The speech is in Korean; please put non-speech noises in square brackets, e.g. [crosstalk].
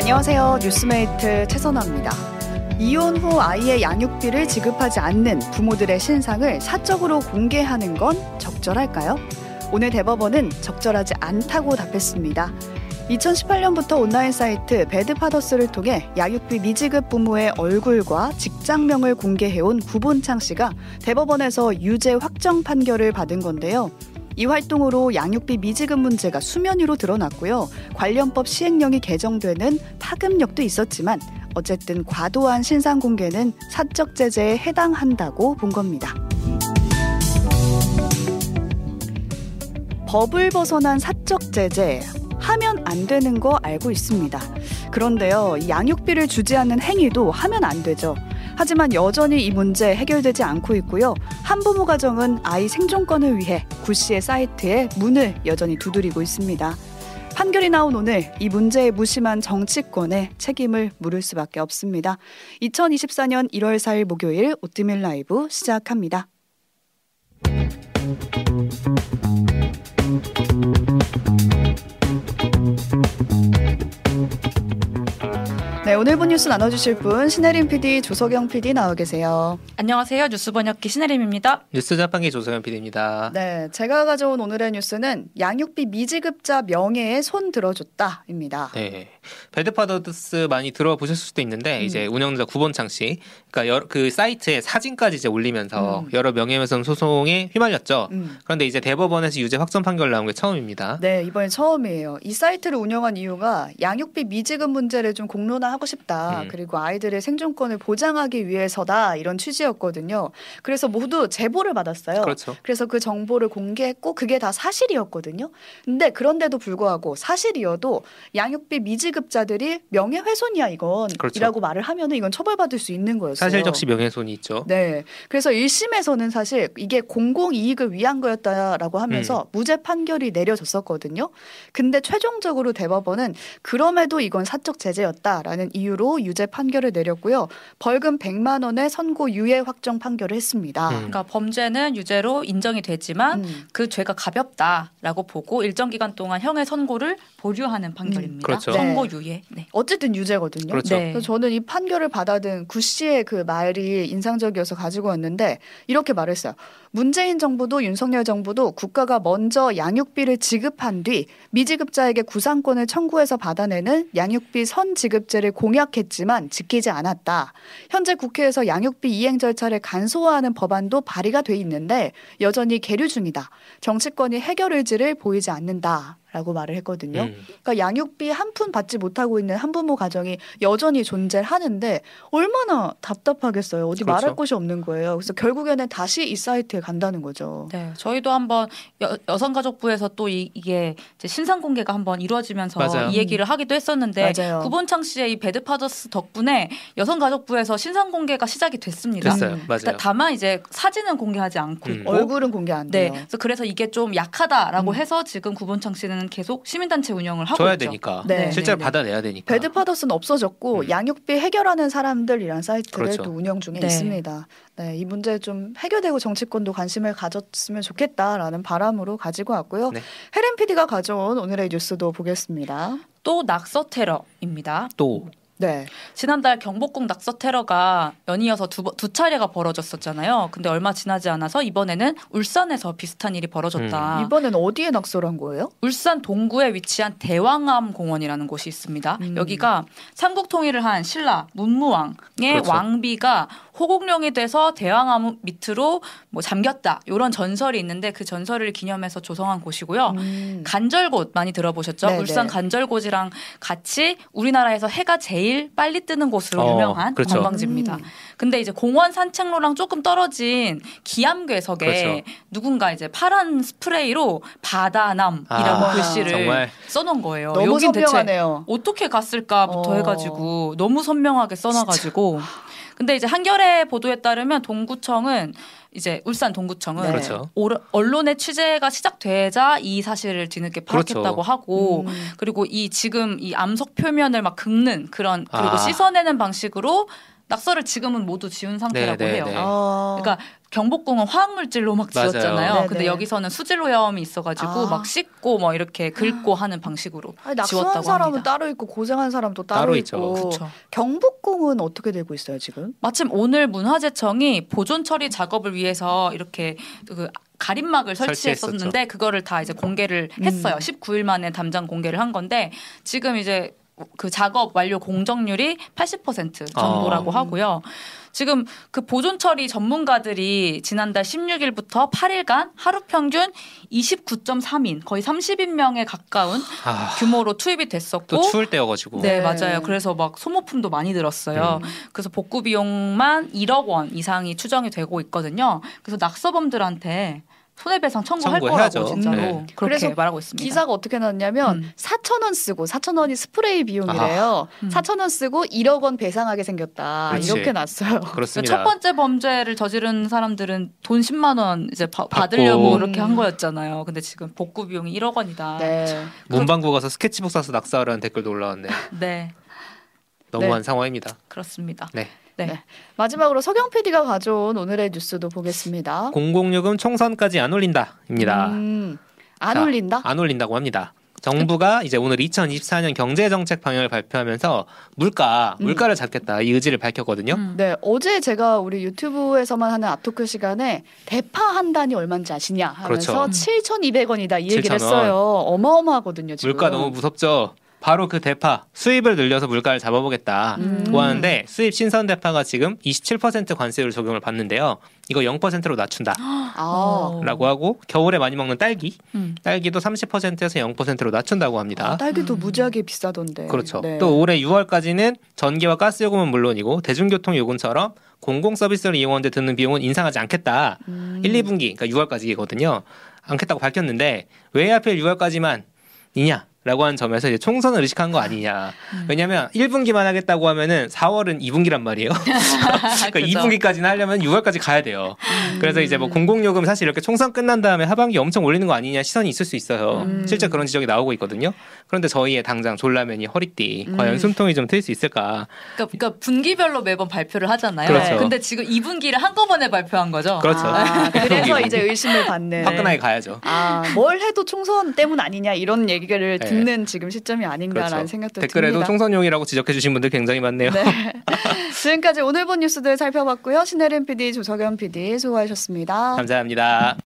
안녕하세요. 뉴스메이트 최선아입니다. 이혼 후 아이의 양육비를 지급하지 않는 부모들의 신상을 사적으로 공개하는 건 적절할까요? 오늘 대법원은 적절하지 않다고 답했습니다. 2018년부터 온라인 사이트 배드파더스를 통해 양육비 미지급 부모의 얼굴과 직장명을 공개해온 구본창 씨가 대법원에서 유죄 확정 판결을 받은 건데요. 이 활동으로 양육비 미지급 문제가 수면 위로 드러났고요. 관련법 시행령이 개정되는 파급력도 있었지만 어쨌든 과도한 신상 공개는 사적 제재에 해당한다고 본 겁니다. 법을 벗어난 사적 제재 하면 안 되는 거 알고 있습니다. 그런데요, 양육비를 주지 않는 행위도 하면 안 되죠. 하지만 여전히 이 문제 해결되지 않고 있고요. 한부모 가정은 아이 생존권을 위해 구 씨의 사이트에 문을 여전히 두드리고 있습니다. 판결이 나온 오늘 이 문제에 무심한 정치권에 책임을 물을 수밖에 없습니다. 2024년 1월 4일 목요일 오뜨밀 라이브 시작합니다. 오늘 본 뉴스 나눠주실 분 신혜림 PD, 조석영 PD 나와 계세요. 안녕하세요. 뉴스 번역기 신혜림입니다. 뉴스 자판기 조서연 PD입니다. 네, 제가 가져온 오늘의 뉴스는 양육비 미지급자 명예에 손 들어줬다입니다. 네, 배드파더스 많이 들어보셨을 수도 있는데 음. 이제 운영자 구본창 씨, 그러니까 여러, 그 사이트에 사진까지 이제 올리면서 음. 여러 명예훼손 소송에 휘말렸죠. 음. 그런데 이제 대법원에서 유죄 확정 판결 나온 게 처음입니다. 네, 이번엔 처음이에요. 이 사이트를 운영한 이유가 양육비 미지급 문제를 좀 공론화하고 싶다. 음. 그리고 아이들의 생존권을 보장하기 위해서다. 이런 취지였거든요. 그래서 모두 제보를 받았어요. 그렇죠. 그래서 그 정보를 공개했고 그게 다 사실이었거든요. 근데 그런데도 불구하고 사실이어도 양육비 미지급자들이 명예훼손이야 이건 그렇죠. 이라고 말을 하면은 이건 처벌받을 수 있는 거였어요. 사실 적시 명예훼손이 있죠. 네. 그래서 1심에서는 사실 이게 공공 이익을 위한 거였다라고 하면서 무죄 판결이 내려졌었거든요. 근데 최종적으로 대법원은 그럼에도 이건 사적 제재였다라는 이유로 유죄 판결을 내렸고요. 벌금 100만 원의 선고 유예 확정 판결을 했습니다. 음. 그러니까 범죄는 유죄로 인정이 되지만 음. 그 죄가 가볍다라고 보고 일정 기간 동안 형의 선고를 보류하는 판결입니다. 그렇죠. 선고 유예. 네. 어쨌든 유죄거든요. 그렇죠. 네. 그래서 저는 이 판결을 받아든 구 씨의 그 말이 인상적이어서 가지고 왔는데 이렇게 말했어요. 문재인 정부도 윤석열 정부도 국가가 먼저 양육비를 지급한 뒤 미지급자에게 구상권을 청구해서 받아내는 양육비 선지급제를 공 약했지만 지키지 않았다. 현재 국회에서 양육비 이행 절차를 간소화하는 법안도 발의가 돼 있는데 여전히 계류 중이다. 정치권이 해결 의지를 보이지 않는다. 라고 말을 했거든요. 음. 그러니까 양육비 한 푼 받지 못하고 있는 한부모 가정이 여전히 존재하는데 얼마나 답답하겠어요. 어디 그렇죠. 말할 곳이 없는 거예요. 그래서 결국에는 다시 이 사이트에 간다는 거죠. 네, 저희도 한번 여, 여성가족부에서 또 이, 게 신상 공개가 한번 이루어지면서 맞아요. 이 얘기를 하기도 했었는데 맞아요. 구본창 씨의 이 배드 파더스 덕분에 여성가족부에서 신상 공개가 시작이 됐습니다. 됐어요. 음. 맞아요. 다- 다만 이제 사진은 공개하지 않고 음. 있고 얼굴은 공개 안 네, 돼요. 그래서, 그래서 이게 좀 약하다라고 음. 해서 지금 구본창 씨는 계속 시민단체 운영을 하고 줘야 있죠. 되니까. 네. 실제로 네, 네. 받아내야 되니까. 배드파더스는 없어졌고 음. 양육비 해결하는 사람들이란 사이트를 그렇죠. 또 운영 중에 네. 있습니다. 네, 이 문제 좀 해결되고 정치권도 관심을 가졌으면 좋겠다라는 바람으로 가지고 왔고요. 네. 헤렌 PD가 가져온 오늘의 뉴스도 보겠습니다. 또 낙서 테러입니다. 또 네. 지난달 경복궁 낙서 테러가 연이어서 두, 번- 두 차례가 벌어졌었잖아요. 근데 얼마 지나지 않아서 이번에는 울산에서 비슷한 일이 벌어졌다. 이번엔 어디에 낙서를 한 거예요? 울산 동구에 위치한 대왕암 공원이라는 곳이 있습니다. 음. 여기가 삼국 통일을 한 신라 문무왕의 그렇죠. 왕비가 호국령이 돼서 대왕암 밑으로 뭐 잠겼다 이런 전설이 있는데 그 전설을 기념해서 조성한 곳이고요. 음. 간절곶 많이 들어보셨죠? 네, 울산 네. 간절곶이랑 같이 우리나라에서 해가 제일 빨리 뜨는 곳으로 어, 유명한 그렇죠. 관광지입니다. 음. 근데 이제 공원 산책로랑 조금 떨어진 기암괴석에 그렇죠. 누군가 이제 파란 스프레이로 바다남이라고 아, 글씨를 정말 써놓은 거예요. 너무 여긴 선명하네요. 어떻게 갔을까부터 어. 해가지고 너무 선명하게 써놔가지고 근데 이제 한겨레 보도에 따르면 동구청은 이제 울산 동구청은 네. 그렇죠. 올- 언론의 취재가 시작되자 이 사실을 뒤늦게 파악했다고 그렇죠. 하고 음. 그리고 이 지금 이 암석 표면을 막 긁는 그런 그리고 아. 씻어내는 방식으로 낙서를 지금은 모두 지운 상태라고 네, 네, 해요. 네. 어. 그러니까 경복궁은 화학물질로 막 맞아요. 지웠잖아요. 네네. 근데 여기서는 수질 오염이 있어가지고 아. 막 씻고 뭐 이렇게 긁고 하는 방식으로 아니, 낙서한 지웠다고 사람은 합니다. 따로 있고 고생한 사람도 따로, 따로 있고 있죠. 그렇죠. 경복궁은 어떻게 되고 있어요 지금? 마침 오늘 문화재청이 보존 처리 작업을 위해서 이렇게 그 가림막을 설치했었는데 그거를 다 이제 공개를 음. 했어요. 19일 만에 담장 공개를 한 건데 지금 이제 그 작업 완료 공정률이 80% 정도라고 어. 하고요. 지금 그 보존 처리 전문가들이 지난달 16일부터 8일간 하루 평균 29.3인 거의 30인명에 가까운 아, 규모로 투입이 됐었고 또 추울 때여가지고. 네, 네. 맞아요. 그래서 막 소모품도 많이 들었어요. 음. 그래서 복구 비용만 1억 원 이상이 추정이 되고 있거든요. 그래서 낙서범들한테 손해배상 청구할 청구해야죠. 거라고 진짜로 네. 그래서 말하고 있습니다. 기사가 어떻게 나왔냐면 음. 4천 원 쓰고 4천 원이 스프레이 비용이래요. 음. 4천 원 쓰고 1억 원 배상하게 생겼다. 그렇지. 이렇게 났어요. [laughs] 그렇습니다. 첫 번째 범죄를 저지른 사람들은 돈 10만 원 이제 바- 받으려고. 이렇게 한 거였잖아요. 근데 지금 복구 비용이 1억 원이다. 네. 네. 문방구 가서 스케치북 사서 낙서하라는 댓글도 올라왔네. [laughs] 너무한 상황입니다. 그렇습니다. 네. 네. 네. 마지막으로 서경 PD가 가져온 오늘의 뉴스도 보겠습니다. 공공요금 총선까지 안 올린다입니다. 음, 안 자, 올린다? 안 올린다고 합니다. 정부가 이제 오늘 2024년 경제 정책 방향을 발표하면서 물가, 음. 물가를 잡겠다 이 의지를 밝혔거든요. 음. 네, 어제 제가 우리 유튜브에서만 하는 아토크 시간에 대파 한 단이 얼마인지 아시냐 하면서 그렇죠. 7,200원이다 이 얘기를 7,000원. 했어요. 어마어마하거든요, 지금. 물가 너무 무섭죠. 바로 그 대파 수입을 늘려서 물가를 잡아보겠다. 음. 고 하는데 수입 신선 대파가 지금 27% 관세율 적용을 받는데요. 이거 0%로 낮춘다라고 아, 어. 하고 겨울에 많이 먹는 딸기, 음. 딸기도 30%에서 0%로 낮춘다고 합니다. 아, 딸기도 음. 무지하게 비싸던데. 그렇죠. 네. 또 올해 6월까지는 전기와 가스 요금은 물론이고 대중교통 요금처럼 공공 서비스를 이용하는데 드는 비용은 인상하지 않겠다. 음. 1, 2분기 그러니까 6월까지거든요. 않겠다고 밝혔는데 왜 하필 6월까지만 이냐? 라고 하는 점에서 이제 총선을 의식한 거 아니냐. 음. 왜냐면 1분기만 하겠다고 하면은 4월은 2분기란 말이에요. [laughs] 그러니까 그죠. 2분기까지는 하려면 6월까지 가야 돼요. 음. 그래서 이제 뭐 공공요금 사실 이렇게 총선 끝난 다음에 하반기 엄청 올리는 거 아니냐 시선이 있을 수 있어요. 음. 실제 그런 지적이 나오고 있거든요. 그런데 저희의 당장 졸라맨이 허리띠 음. 과연 숨통이 좀 트일 수 있을까? 그러니까, 그러니까 분기별로 매번 발표를 하잖아요. 그렇죠. 근데 지금 2분기를 한꺼번에 발표한 거죠. 그렇죠. 아, [laughs] 그래서 이제 의심을 받는. 화끈하게 가야죠. 아, 뭘 해도 총선 때문 아니냐 이런 얘기를 네. 듣는 지금 시점이 아닌가라는 그렇죠. 생각도 댓글에도 듭니다. 총선용이라고 지적해 주신 분들 굉장히 많네요. 네. [laughs] 지금까지 오늘 본 뉴스들 살펴봤고요. 신혜림 PD, 조석연 PD 수고하셨습니다. 감사합니다.